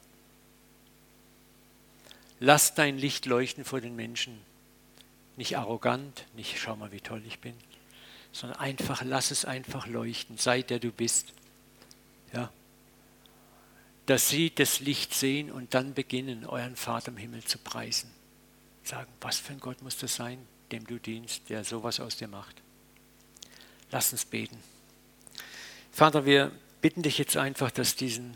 Lass dein Licht leuchten vor den Menschen. Nicht arrogant, nicht schau mal, wie toll ich bin, sondern einfach lass es einfach leuchten. Sei der du bist. Ja. Dass sie das Licht sehen und dann beginnen, euren Vater im Himmel zu preisen. Sagen, was für ein Gott muss das sein, dem du dienst, der sowas aus dir macht. Lass uns beten. Vater, wir bitten dich jetzt einfach, dass, diesen,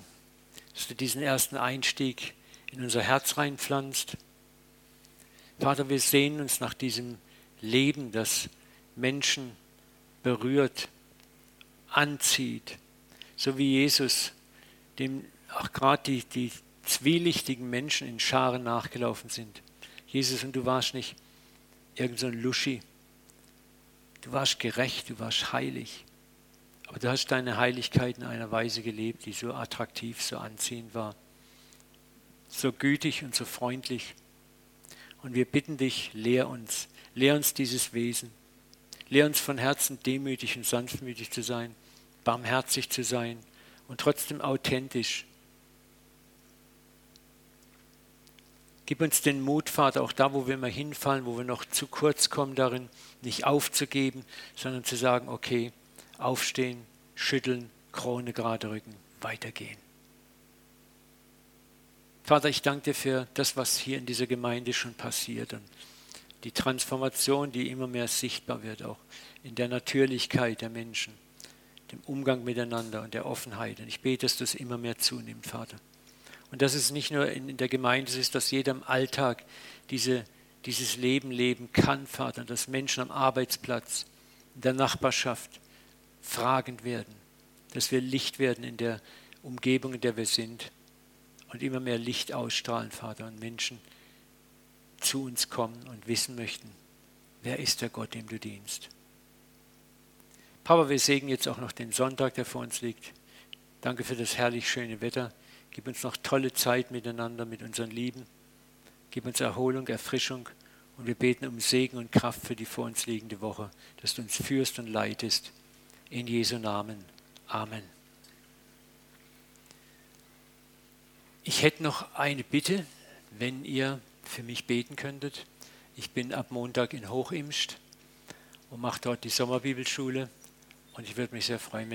dass du diesen ersten Einstieg in unser Herz reinpflanzt. Vater, wir sehen uns nach diesem Leben, das Menschen berührt, anzieht, so wie Jesus, dem auch gerade die, die zwielichtigen Menschen in Scharen nachgelaufen sind. Jesus, und du warst nicht irgend so ein Luschi. Du warst gerecht, du warst heilig. Aber du hast deine Heiligkeit in einer Weise gelebt, die so attraktiv, so anziehend war. So gütig und so freundlich. Und wir bitten dich, lehr uns, lehr uns dieses Wesen. Lehr uns von Herzen demütig und sanftmütig zu sein, barmherzig zu sein und trotzdem authentisch Gib uns den Mut, Vater, auch da, wo wir mal hinfallen, wo wir noch zu kurz kommen darin, nicht aufzugeben, sondern zu sagen, okay, aufstehen, schütteln, Krone gerade rücken, weitergehen. Vater, ich danke dir für das, was hier in dieser Gemeinde schon passiert und die Transformation, die immer mehr sichtbar wird, auch in der Natürlichkeit der Menschen, dem Umgang miteinander und der Offenheit. Und ich bete, dass das immer mehr zunimmt, Vater. Und dass es nicht nur in, der Gemeinde ist, dass jeder im Alltag diese, dieses Leben leben kann, Vater, dass Menschen am Arbeitsplatz, in der Nachbarschaft fragend werden, dass wir Licht werden in der Umgebung, in der wir sind und immer mehr Licht ausstrahlen, Vater, und Menschen zu uns kommen und wissen möchten, wer ist der Gott, dem du dienst. Papa, wir segnen jetzt auch noch den Sonntag, der vor uns liegt. Danke für das herrlich schöne Wetter. Gib uns noch tolle Zeit miteinander mit unseren Lieben. Gib uns Erholung, Erfrischung und wir beten um Segen und Kraft für die vor uns liegende Woche, dass du uns führst und leitest. In Jesu Namen. Amen. Ich hätte noch eine Bitte, wenn ihr für mich beten könntet. Ich bin ab Montag in Hochimst und mache dort die Sommerbibelschule und ich würde mich sehr freuen,